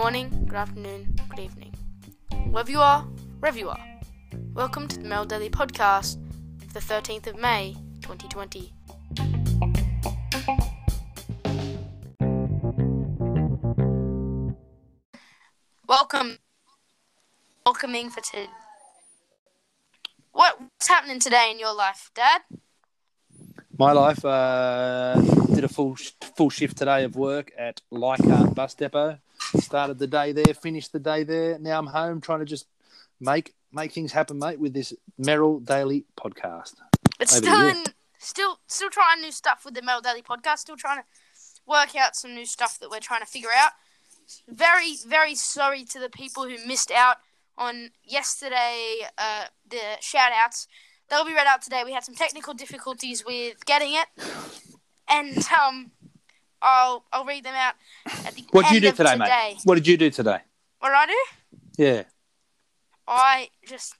morning, good afternoon, good evening. Wherever you are, wherever you are. Welcome to the Mel Daily Podcast for the 13th of May, 2020. Welcome. Welcoming for today. What's happening today in your life, Dad? My life uh, did a full full shift today of work at Leichhardt Bus Depot. Started the day there, finished the day there. Now I'm home trying to just make make things happen, mate, with this Merrill Daily podcast. It's Over to still still still trying new stuff with the Merrill Daily podcast. Still trying to work out some new stuff that we're trying to figure out. Very very sorry to the people who missed out on yesterday. Uh, the shout outs they'll be read out today. We had some technical difficulties with getting it, and um, I'll I'll read them out at the What did you do today, today. mate? What did you do today? What did I do? Yeah, I just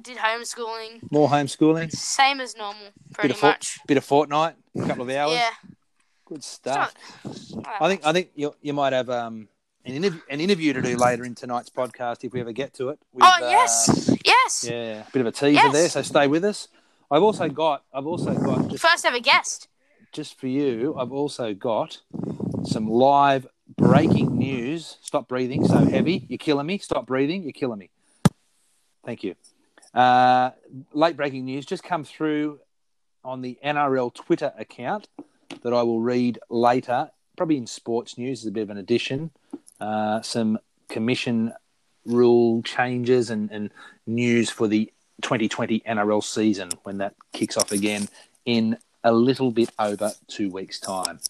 did homeschooling, more homeschooling, same as normal, bit pretty of fort- much. bit of Fortnite, a couple of hours. Yeah. good stuff. not- I think. I think you you might have um an interview an interview to do later in tonight's podcast if we ever get to it. with, Oh uh, yes, yes. Yeah, a bit of a teaser Yes. there, so stay with us. I've also got, I've also got just, First ever guest. Just for you, I've also got some live breaking news. Stop breathing so heavy, you're killing me. Stop breathing, you're killing me. Thank you. Uh, late breaking news just come through on the NRL Twitter account that I will read later, probably in sports news is a bit of an addition. Uh, some commission rule changes and, and news for the 2020 NRL season when that kicks off again in a little bit over two weeks' time.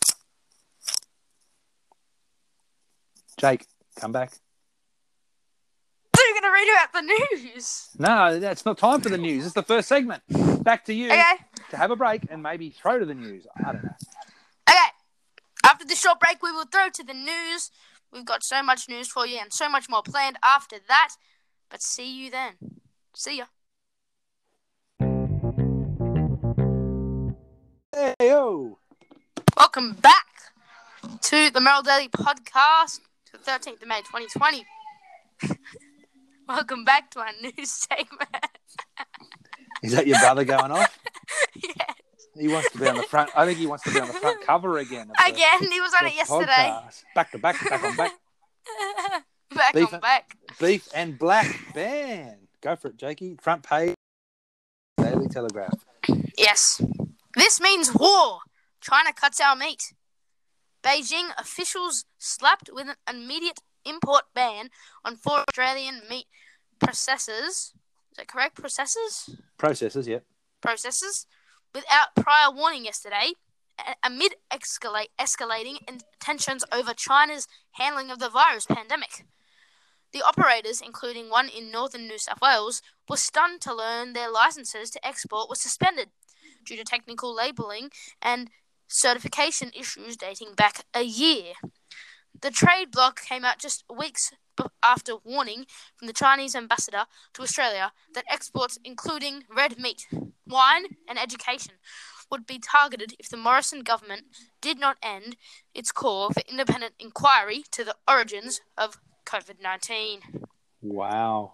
Jake, come back. So you're gonna read about the news. No, that's not time for the news. It's the first segment. Back to you Okay. to have a break and maybe throw to the news. I don't know. Okay. After this short break, we will throw to the news. We've got so much news for you and so much more planned after that. But see you then. See ya. Hey, yo. Welcome back to the Merrill Daily Podcast, to the 13th of May, 2020. Welcome back to our news segment. Is that your brother going off? yeah. He wants to be on the front. I think he wants to be on the front cover again. of the- Again, he was on it yesterday. podcast. Back to back, back on back. back Beef on it. back. Beef and black band. Go for it, Jakey. Front page. Daily Telegraph. Yes. This means war. China cuts our meat. Beijing officials slapped with an immediate import ban on four Australian meat processors. Is that correct? Processors? Processors, yep. Processors? Without prior warning yesterday, amid escalate, escalating tensions over China's handling of the virus pandemic. The operators, including one in northern New South Wales, were stunned to learn their licenses to export were suspended due to technical labeling and certification issues dating back a year. The trade block came out just weeks after warning from the Chinese ambassador to Australia that exports, including red meat, wine, and education, would be targeted if the Morrison government did not end its call for independent inquiry to the origins of COVID 19. Wow.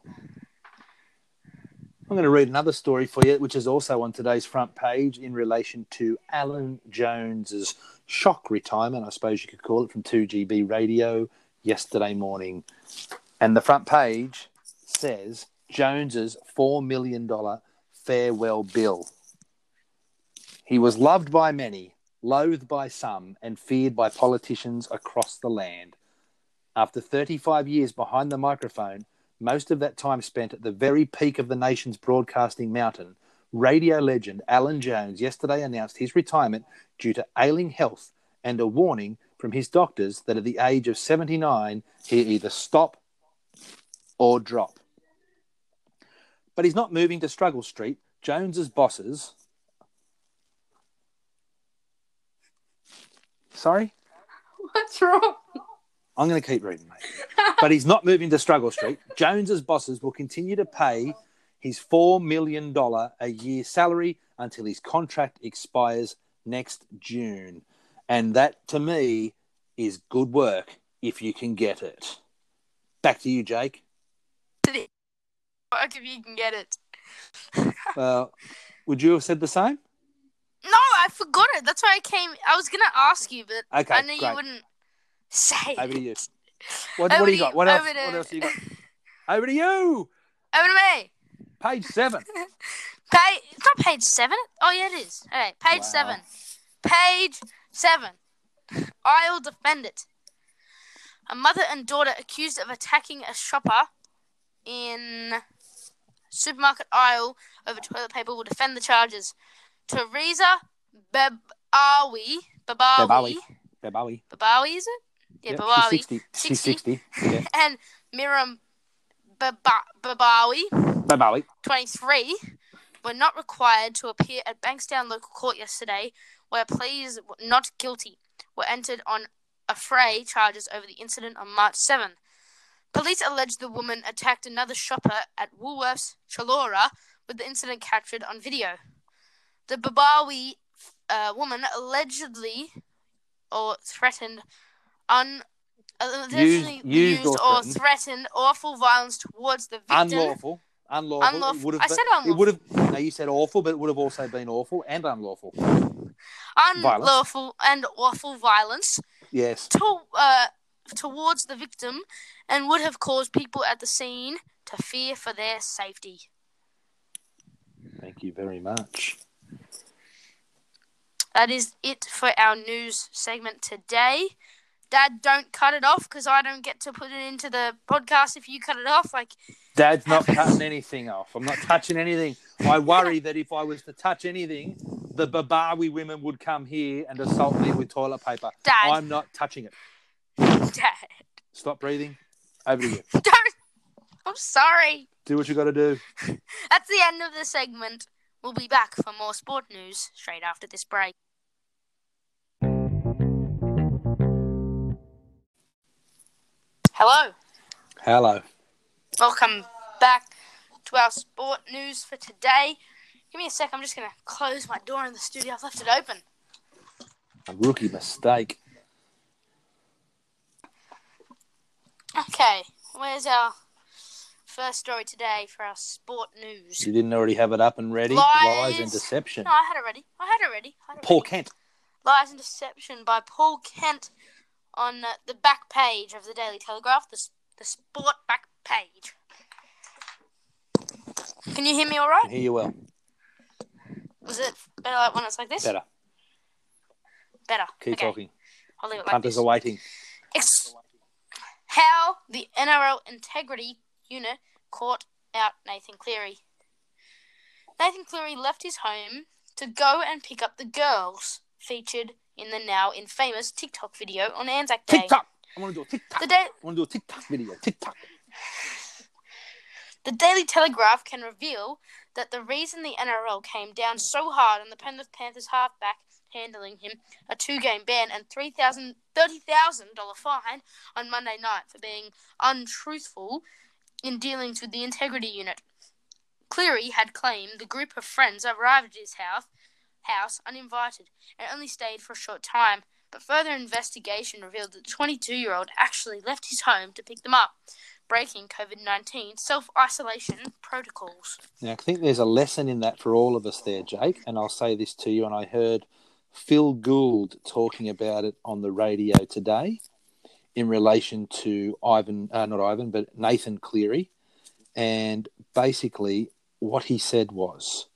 I'm going to read another story for you, which is also on today's front page in relation to Alan Jones's shock retirement, I suppose you could call it, from 2GB radio yesterday morning. And the front page says Jones's $4 million farewell bill. He was loved by many, loathed by some, and feared by politicians across the land. After 35 years behind the microphone, most of that time spent at the very peak of the nation's broadcasting mountain, radio legend Alan Jones yesterday announced his retirement due to ailing health and a warning from his doctors that at the age of 79, he either stop or drop. But he's not moving to Struggle Street. Jones's bosses. Sorry? What's wrong? I'm going to keep reading, mate. But he's not moving to Struggle Street. Jones's bosses will continue to pay his $4 million a year salary until his contract expires next June. And that, to me, is good work if you can get it. Back to you, Jake. To fuck if you can get it. Well, would you have said the same? No, I forgot it. That's why I came. I was gonna ask you, but Okay, I knew great. you wouldn't say. Over to it. you. What, what do you got? What else? to- What else you got? Over to you. Over to me. Page seven. Page. It's not page seven. Oh yeah, it is. Okay, page Wow. seven. Page seven. I'll defend it. A mother and daughter accused of attacking a shopper in supermarket aisle over toilet paper will defend the charges. Teresa Babawi, Babawi, Babawi. Babawi. Babawi, is it? Yeah, Babawi. She's 60. She's 60. Yeah. and Miriam Babawi, Babawi. 23, were not required to appear at Bankstown local court yesterday, where pleas not guilty were entered on affray charges over the incident on March 7. Police allege the woman attacked another shopper at Woolworths Chullora, with the incident captured on video. The Babawi uh, woman allegedly or threatened un allegedly used or or threatened. threatened awful violence towards the victim. Unlawful. Unlawful. Unlawful. It would have I been- said It would have. No, you said awful, but it would have also been awful and unlawful. unlawful and awful violence Yes. to, uh, towards the victim and would have caused people at the scene to fear for their safety. Thank you very much. That is it for our news segment today. Dad, don't cut it off because I don't get to put it into the podcast if you cut it off. Like, Dad's not cutting anything off. I'm not touching anything. I worry that if I was to touch anything, the Babawi women would come here and assault me with toilet paper. Dad. I'm not touching it. Dad, Stop breathing. Over to you. don't. I'm sorry. Do what you got to do. That's the end of the segment. We'll be back for more sport news straight after this break. Hello. Hello. Welcome back to our sport news for today. Give me a sec. I'm just going to close my door in the studio. I've left it open. A rookie mistake. Okay. Where's our first story today for our sport news? You didn't already have it up and ready. Lies. Lies and deception. No, I had it ready. I had it ready. I had it Paul ready. Kent. Lies and Deception by Paul Kent on uh, the back page of the Daily Telegraph, the, the sport back page. Can you hear me all right? Hear you well. Was it better like when it's like this? Better. Better. Keep okay. talking. I'll leave it like Punters this. are waiting. Ex- how the NRL integrity unit caught out Nathan Cleary. Nathan Cleary left his home to go and pick up the girls featured in the now infamous TikTok video on Anzac Day. TikTok. I want to do a TikTok. The, da- I want to do a TikTok video. TikTok. the Daily Telegraph can reveal that the reason the NRL came down so hard on the Penrith Panthers halfback handling him a two-game ban and $3,000 $30,000 fine on Monday night for being untruthful in dealings with the integrity unit. Cleary had claimed the group of friends arrived at his house, house uninvited and only stayed for a short time, but further investigation revealed that the 22 year old actually left his home to pick them up, breaking COVID 19 self isolation protocols. Now, I think there's a lesson in that for all of us there, Jake. And I'll say this to you. And I heard Phil Gould talking about it on the radio today in relation to Ivan, uh, not Ivan, but Nathan Cleary. And basically, what he said was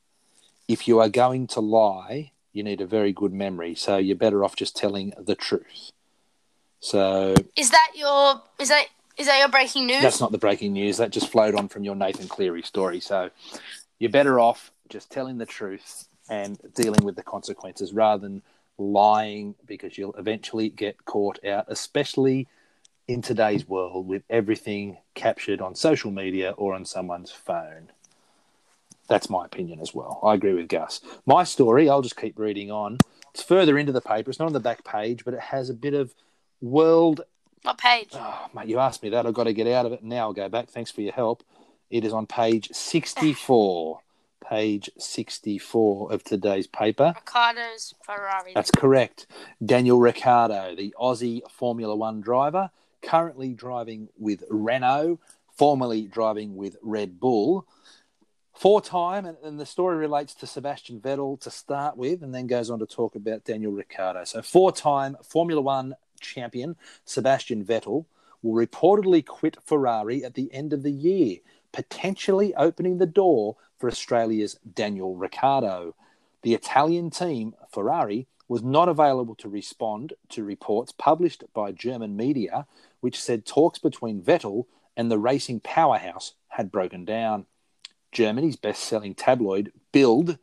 if you are going to lie, you need a very good memory. So you're better off just telling the truth. So Is that your is that is that your breaking news? that's not the breaking news. That just flowed on from your Nathan Cleary story. So you're better off just telling the truth and dealing with the consequences rather than lying because you'll eventually get caught out, especially in today's world with everything captured on social media or on someone's phone. That's my opinion as well. I agree with Gus. My story, I'll just keep reading on. It's further into the paper. It's not on the back page, but it has a bit of world What page? Oh, mate, you asked me that. I've got to get out of it. Now I'll go back. Thanks for your help. It is on page 64. Page 64 of today's paper. Ricciardo's Ferrari. That's correct. Daniel Ricciardo, the Aussie Formula One driver, currently driving with Renault, formerly driving with Red Bull. Four time, and, and the story relates to Sebastian Vettel to start with, and then goes on to talk about Daniel Ricciardo. So, four time Formula One champion Sebastian Vettel will reportedly quit Ferrari at the end of the year, potentially opening the door for Australia's Daniel Ricciardo. The Italian team, Ferrari, was not available to respond to reports published by German media, which said talks between Vettel and the racing powerhouse had broken down. Germany's best selling tabloid, Bild,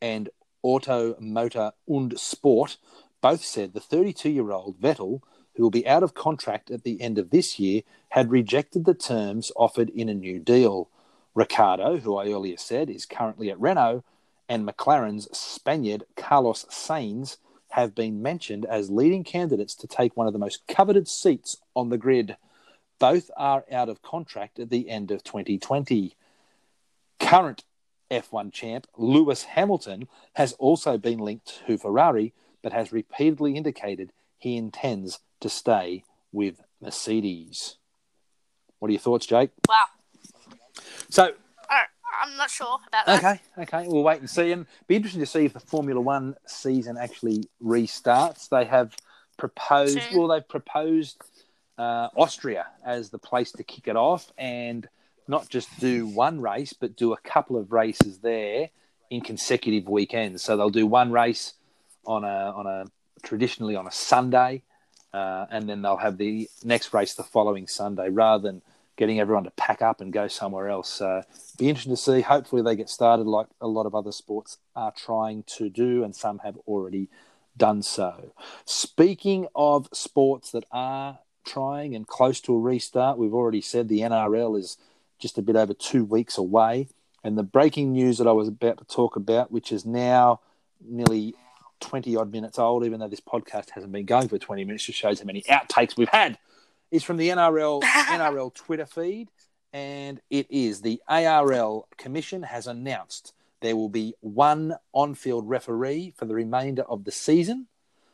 and Auto Motor und Sport both said the 32 year old Vettel, who will be out of contract at the end of this year, had rejected the terms offered in a new deal. Ricciardo, who I earlier said is currently at Renault, and McLaren's Spaniard Carlos Sainz have been mentioned as leading candidates to take one of the most coveted seats on the grid. Both are out of contract at the end of 2020. Current F1 champ Lewis Hamilton has also been linked to Ferrari, but has repeatedly indicated he intends to stay with Mercedes. What are your thoughts, Jake? Wow. So I'm not sure about that. Okay, okay. We'll wait and see. And be interesting to see if the Formula One season actually restarts. They have proposed, Soon. well, they've proposed uh, Austria as the place to kick it off and not just do one race, but do a couple of races there in consecutive weekends. So they'll do one race on a, on a traditionally on a Sunday, uh, and then they'll have the next race the following Sunday rather than getting everyone to pack up and go somewhere else. So be interesting to see. Hopefully they get started like a lot of other sports are trying to do, and some have already done so. Speaking of sports that are trying and close to a restart, we've already said the NRL is just a bit over two weeks away. And the breaking news that I was about to talk about, which is now nearly 20 odd minutes old, even though this podcast hasn't been going for 20 minutes, just shows how many outtakes we've had is from the NRL NRL Twitter feed, and it is the ARL Commission has announced there will be one on-field referee for the remainder of the season.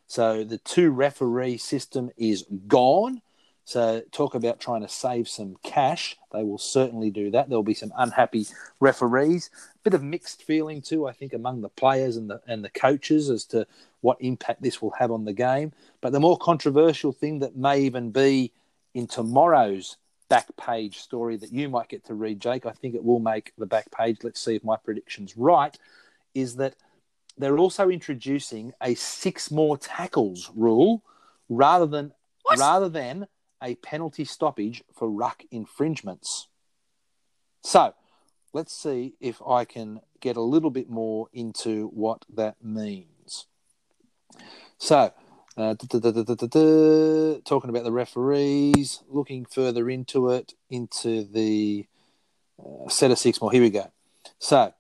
So the two referee system is gone. So talk about trying to save some cash. They will certainly do that. There will be some unhappy referees. A bit of mixed feeling too, I think, among the players and the and the coaches as to what impact this will have on the game. But the more controversial thing that may even be in tomorrow's back page story that you might get to read, Jake, I think it will make the back page. Let's see if my prediction's right. Is that they're also introducing a six more tackles rule rather than What? rather than a penalty stoppage for ruck infringements. So let's see if I can get a little bit more into what that means. So uh, talking about the referees, looking further into it, into the uh, set of six more. Here we go. So,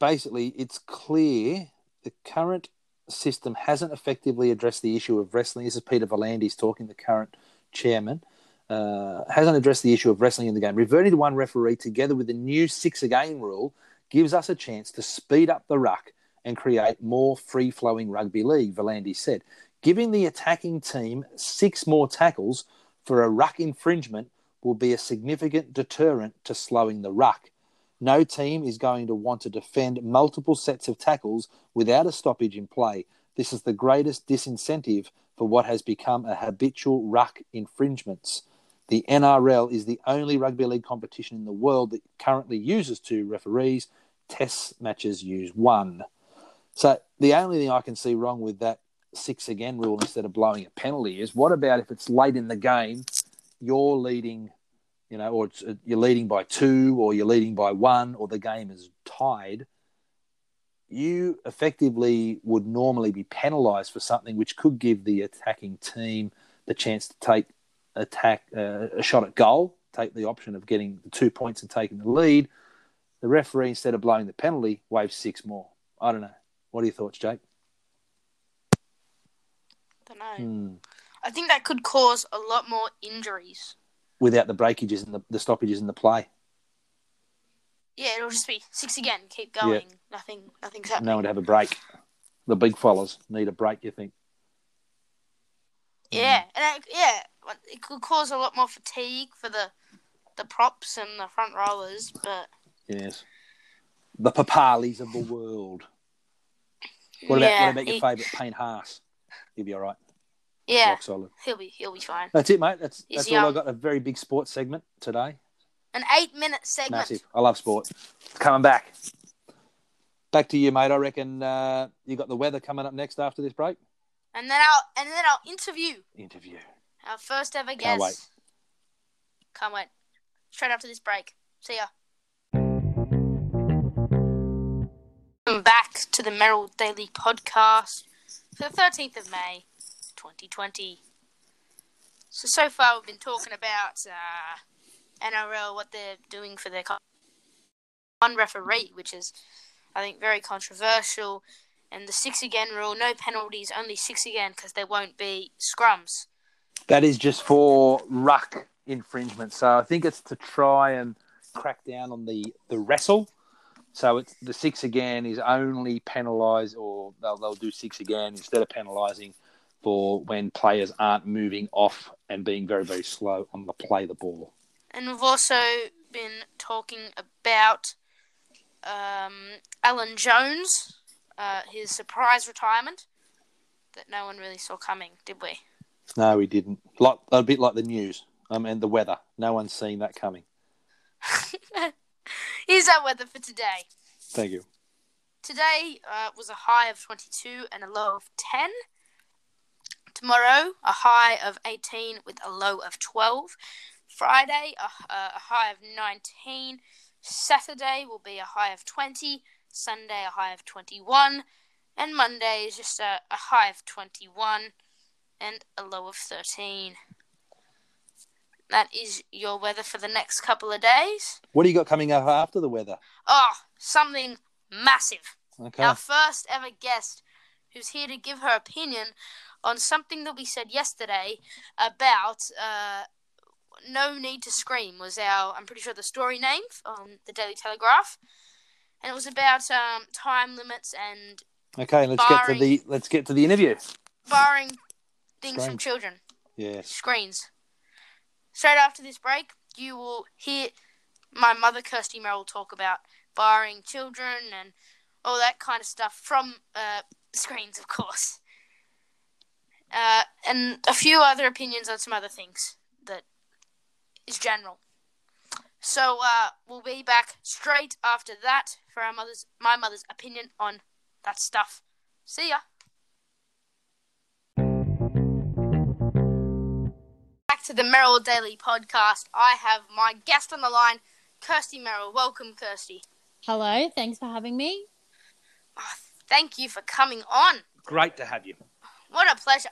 basically, it's clear the current system hasn't effectively addressed the issue of wrestling. This is Peter V'landys talking, the current chairman. Uh, hasn't addressed the issue of wrestling in the game. Reverting to one referee together with the new six again rule gives us a chance to speed up the ruck and create more free flowing rugby league, V'landys said. Giving the attacking team six more tackles for a ruck infringement will be a significant deterrent to slowing the ruck. No team is going to want to defend multiple sets of tackles without a stoppage in play. This is the greatest disincentive for what has become a habitual ruck infringements. The NRL is the only rugby league competition in the world that currently uses two referees. Test matches use one. So the only thing I can see wrong with that six again rule instead of blowing a penalty is what about if it's late in the game, you're leading, you know, or it's, uh, you're leading by two, or you're leading by one, or the game is tied. You effectively would normally be penalised for something which could give the attacking team the chance to take attack uh, a shot at goal, take the option of getting the two points and taking the lead. The referee, instead of blowing the penalty, waves six more. I don't know. What are your thoughts, Jake? Don't know. Hmm. I think that could cause a lot more injuries. Without the breakages and the, the stoppages in the play, Yeah, it'll just be six again. Keep going. Nothing. Nothing's happening. no one to have a break. The big fellas need a break. You think? Yeah, and it, yeah, it could cause a lot more fatigue for the the props and the front rowers. But Yes. The Papaliis of the world. What about, yeah, what about your he- favourite Payne Haas? He'll be all right. yeah, he'll be he'll be fine. That's it, mate. That's He's that's all I young. got. A very big sports segment today. An eight minute segment. Massive. I love sport. Coming back. Back to you, mate. I reckon uh, you got the weather coming up next after this break. And then I'll and then I'll interview Interview. our first ever guest. Can't wait. Can't wait. Straight after this break. See ya. Welcome back to the Merrill Daily Podcast for the 13th of May, 2020. So, so far we've been talking about uh, NRL, what they're doing for their one referee, which is, I think, very controversial. And the six again rule, no penalties, only six again, because there won't be scrums. That is just for ruck infringement. So I think it's to try and crack down on the, the wrestle. So it's the six again is only penalised, or they'll they'll do six again instead of penalising for when players aren't moving off and being very very slow on the play the ball. And we've also been talking about um, Alan Jones, uh, his surprise retirement that no one really saw coming, did we? No, we didn't. Like a bit like the news. I mean the weather. No one's seen that coming. Here's our weather for today. Thank you. Today uh, was a high of 22 and a low of 10. Tomorrow, a high of 18 with a low of 12. Friday, a, a high of 19. Saturday will be a high of 20. Sunday, a high of 21. And Monday is just a, a high of 21 and a low of 13. That is your weather for the next couple of days. What do you got coming up after the weather? Oh, something massive. Okay. Our first ever guest who's here to give her opinion on something that we said yesterday about uh, no need to scream was our I'm pretty sure the story name on the Daily Telegraph, and it was about um, time limits and Okay, let's get to the let's get to the interview. barring things from children Yes. screens. Straight after this break, you will hear my mother Kirsty Merrill talk about barring children and all that kind of stuff from uh, screens, of course. Uh, and a few other opinions on some other things is general. So uh, we'll be back straight after that for our mother's my mother's opinion on that stuff. See ya. Back to the Merrill Daily podcast. I have my guest on the line, Kirsty Merrill. Welcome, Kirsty. Hello, thanks for having me. Oh, thank you for coming on. Great to have you. What a pleasure.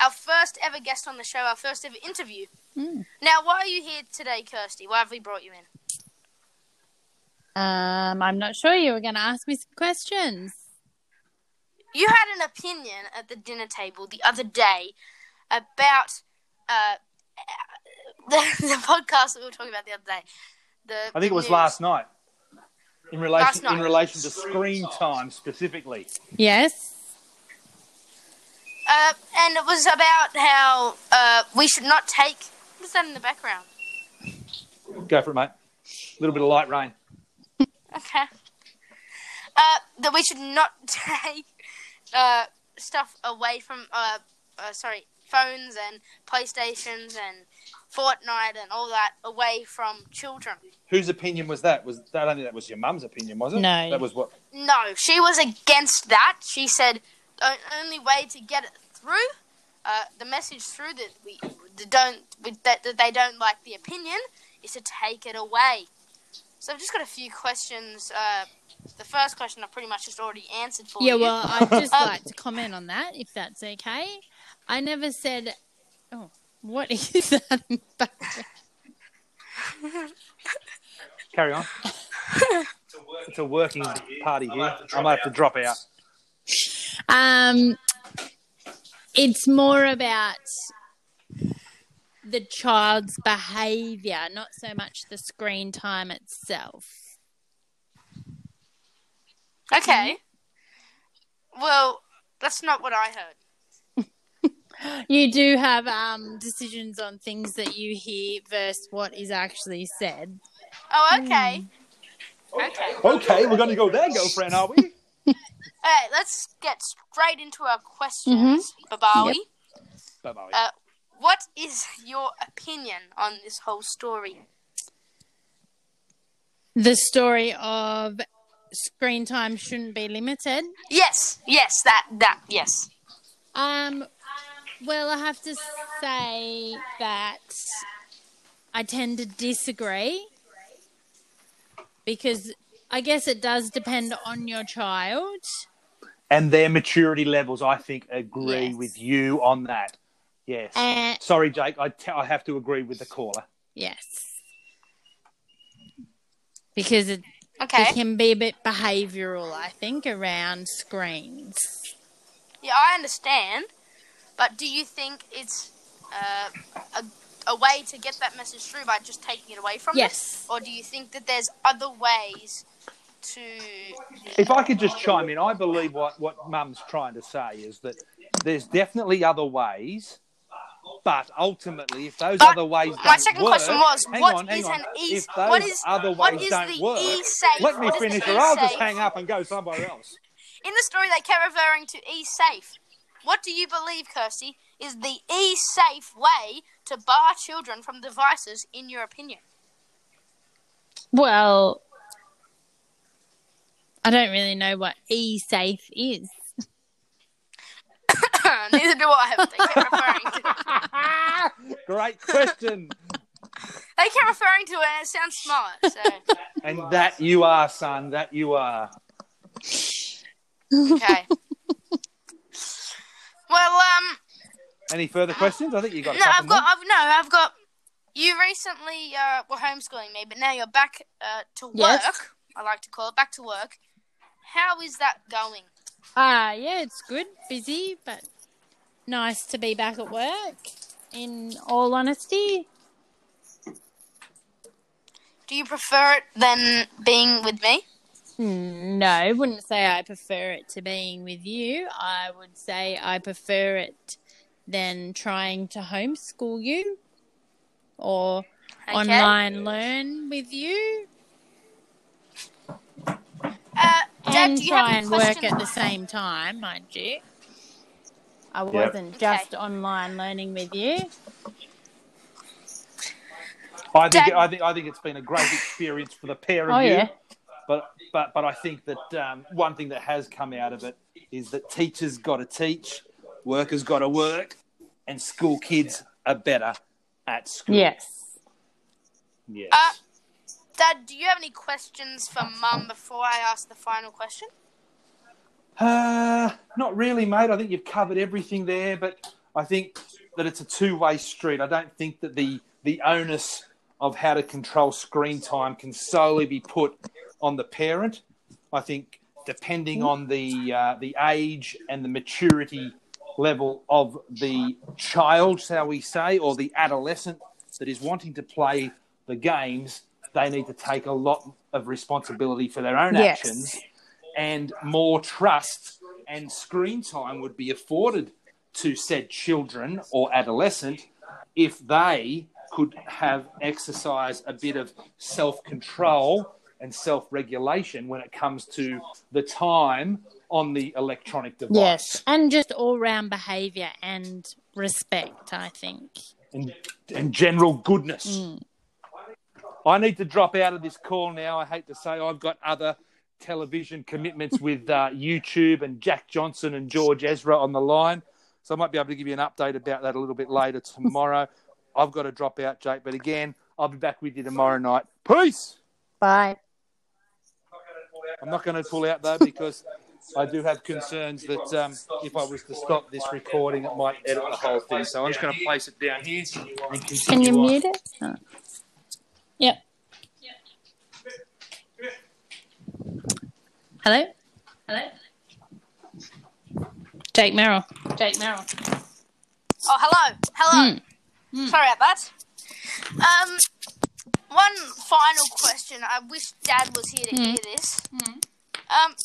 Our first ever guest on the show, our first ever interview. Mm. Now, why are you here today, Kirsty? Why have we brought you in? Um, I'm not sure you were going to ask me some questions. You had an opinion at the dinner table the other day about uh, the, the podcast that we were talking about the other day. The, I think it was news. last night. In relation night. in relation to screen time specifically. Yes. Uh, and it was about how uh, we should not take. What's that in the background? Go for it, mate. A little bit of light rain. Okay. Uh, that we should not take uh, stuff away from, uh, uh, sorry, phones and PlayStations and Fortnite and all that away from children. Whose opinion was that? Was that I don't think that was your mum's opinion, was it? No. That was what No, she was against that. She said the only way to get it through, uh, the message through that we that don't that, that they don't like the opinion, is to take it away. So I've just got a few questions. Uh, the first question I pretty much just already answered for Yeah, you. Yeah, well, I'd just Um, like to comment on that, if that's okay. I never said. Oh, what is that? in the background? carry on. it's a working party here. I might have to drop out. Um, it's more about the child's behaviour, not so much the screen time itself. okay. Well, that's not what I heard. You do have um, decisions on things that you hear versus what is actually said. Oh, okay. Okay. Okay, we're going to go there, girlfriend, are we? Alright, let's get straight into our questions, Babawi. Bye-bye. Uh, what is your opinion on this whole story? The story of screen time shouldn't be limited. Yes, yes, that, that, yes. Um, well, I have to say that I tend to disagree because I guess it does depend on your child. and their maturity levels, I think, agree Yes. with you on that. Yes. And Sorry, Jake. I I have to agree with the caller. yes, because it, Okay. it can be a bit behavioural, I think, around screens. Yeah, I understand, but do you think it's uh, a, a way to get that message through by just taking it away from them? Yes. Or do you think that there's other ways to. If I could just chime in, I believe what, what Mum's trying to say is that there's definitely other ways, but ultimately, if those But other ways don't my second work, question was, hang what on, hang is on. an e- If those what is- other what ways is don't the work, e-safe? let me What is the finish, or I'll just hang up and go somewhere else. In the story, they kept referring to e safe. What do you believe, Kirsty, is the e safe way to bar children from devices, in your opinion? Well, I don't really know what e-safe is. Neither do I. But they kept referring to. Great question. They kept referring to it, and it sounds smart. So and that you are, son. That you are. okay. Well, um, Any further questions? I think you got a no, I've got. I've no, I've got. You recently uh, were homeschooling me, but now you're back uh, to work. Yes. I like to call it back to work. How is that going? Ah, yeah, it's good, busy, but nice to be back at work. In all honesty, Do you prefer it than being with me? Hmm, no, I wouldn't say I prefer it to being with you. I would say I prefer it than trying to homeschool you or Okay. online learn with you Uh, Dad, and you have try and work at the same time, mind you. I wasn't Okay. just online learning with you. I think I think I think it's been a great experience for the pair of Oh, you. yeah. But but but I think that um, one thing that has come out of it is that teachers got to teach, workers got to work, and school kids are better at school. Yes. Yes. Uh, Dad, do you have any questions for Mum before I ask the final question? Uh, not really, mate. I think you've covered everything there, but I think that it's a two-way street. I don't think that the the onus of how to control screen time can solely be put on the parent. I think depending on the uh, the age and the maturity level of the child, shall we say, or the adolescent that is wanting to play the games, they need to take a lot of responsibility for their own Yes. actions and more trust and screen time would be afforded to said children or adolescent if they could have exercise a bit of self control and self regulation when it comes to the time on the electronic device Yes. And just all round behaviour and respect, I think. and, and general goodness. Mm. I need to drop out of this call now. I hate to say I've got other television commitments with uh, YouTube and Jack Johnson and George Ezra on the line. So I might be able to give you an update about that a little bit later tomorrow. I've got to drop out, Jake. But again, I'll be back with you tomorrow night. Peace. Bye. I'm not going to pull out though because I do have concerns that um, if I was to stop this recording, it might edit the whole thing. So I'm just going to place it down here and continue Can you on. mute it? Oh. Yep. Hello? Hello? Jake Merrill. Jake Merrill. Oh, hello, hello. Hmm. Hmm. Sorry about that. Um, one final question. I wish Dad was here to Hmm. hear this. Um,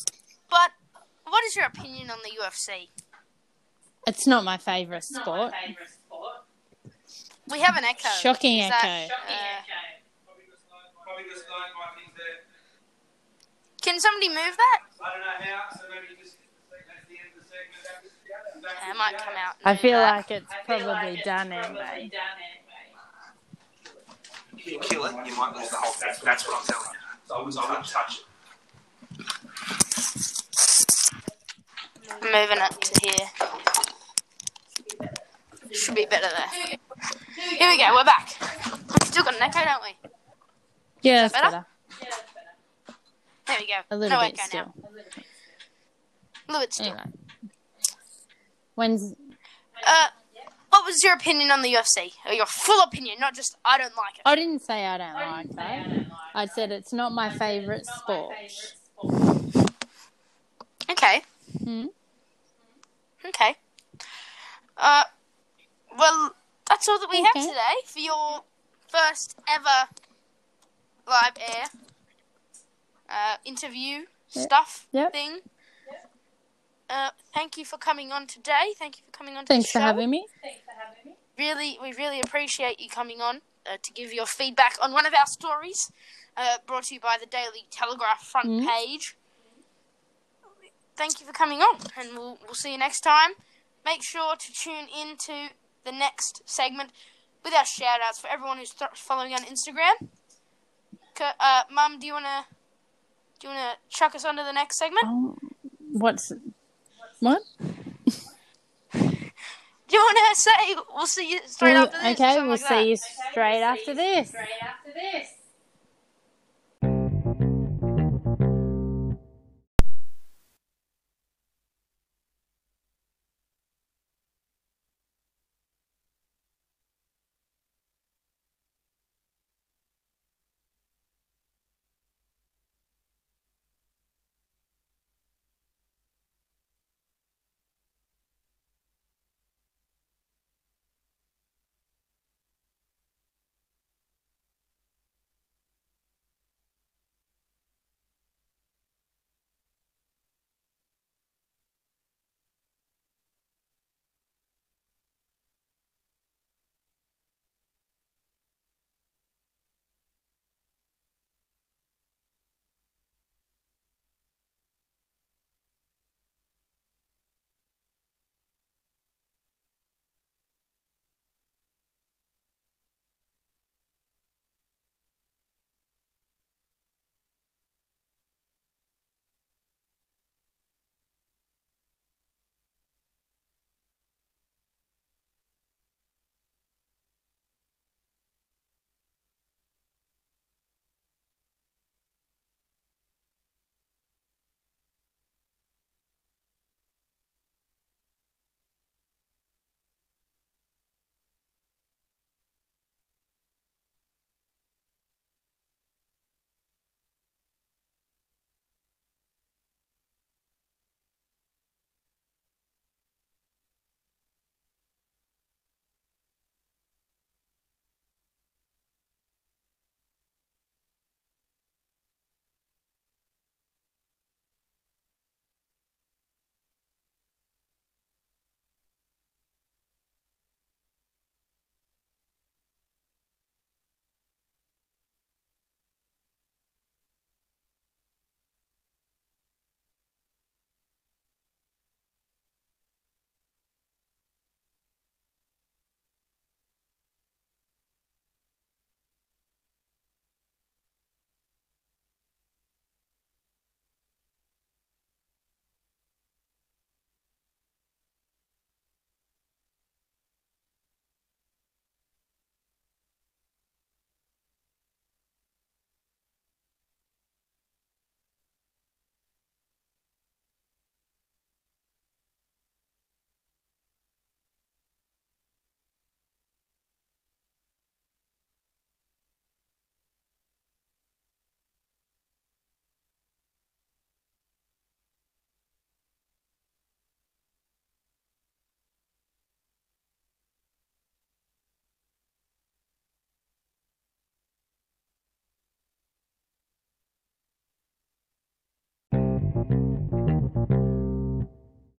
but what is your opinion on the UFC? It's not my favourite sport. We have an echo. Shocking Is echo. that, uh, can somebody move that? I don't know Yeah, it might come out. I feel that. like it's probably done anyway. If you kill it, you might lose the whole thing. That's what I'm telling you. So I wouldn't touch it. I'm moving it to here. Should be better there. Here we go. We're back. We've still got an echo, don't we? Yeah, that's better? better. There we go. A little bit still. now. A little bit still. Anyway. When's Uh, what was your opinion on the UFC? Or your full opinion, not just I don't like it. I didn't say I don't like it. I said it's not my favourite sport. Okay. Hmm? Okay. Uh, well, that's all that we have today for your first ever live air uh, interview Yep. stuff Yep. thing. Uh, thank you for coming on today. Thank you for coming on. To Thanks for show. having me. Really, we really appreciate you coming on uh, to give your feedback on one of our stories, uh, brought to you by the Daily Telegraph front Mhm. page. Thank you for coming on, and we'll we'll see you next time. Make sure to tune in to the next segment with our shout outs for everyone who's th- following on Instagram. Uh, Mum, do you wanna do you wanna chuck us onto the next segment? Oh, what's what? Do you wanna say we'll see you straight Well, after this? okay, we'll like that? see you straight after this. Straight after this.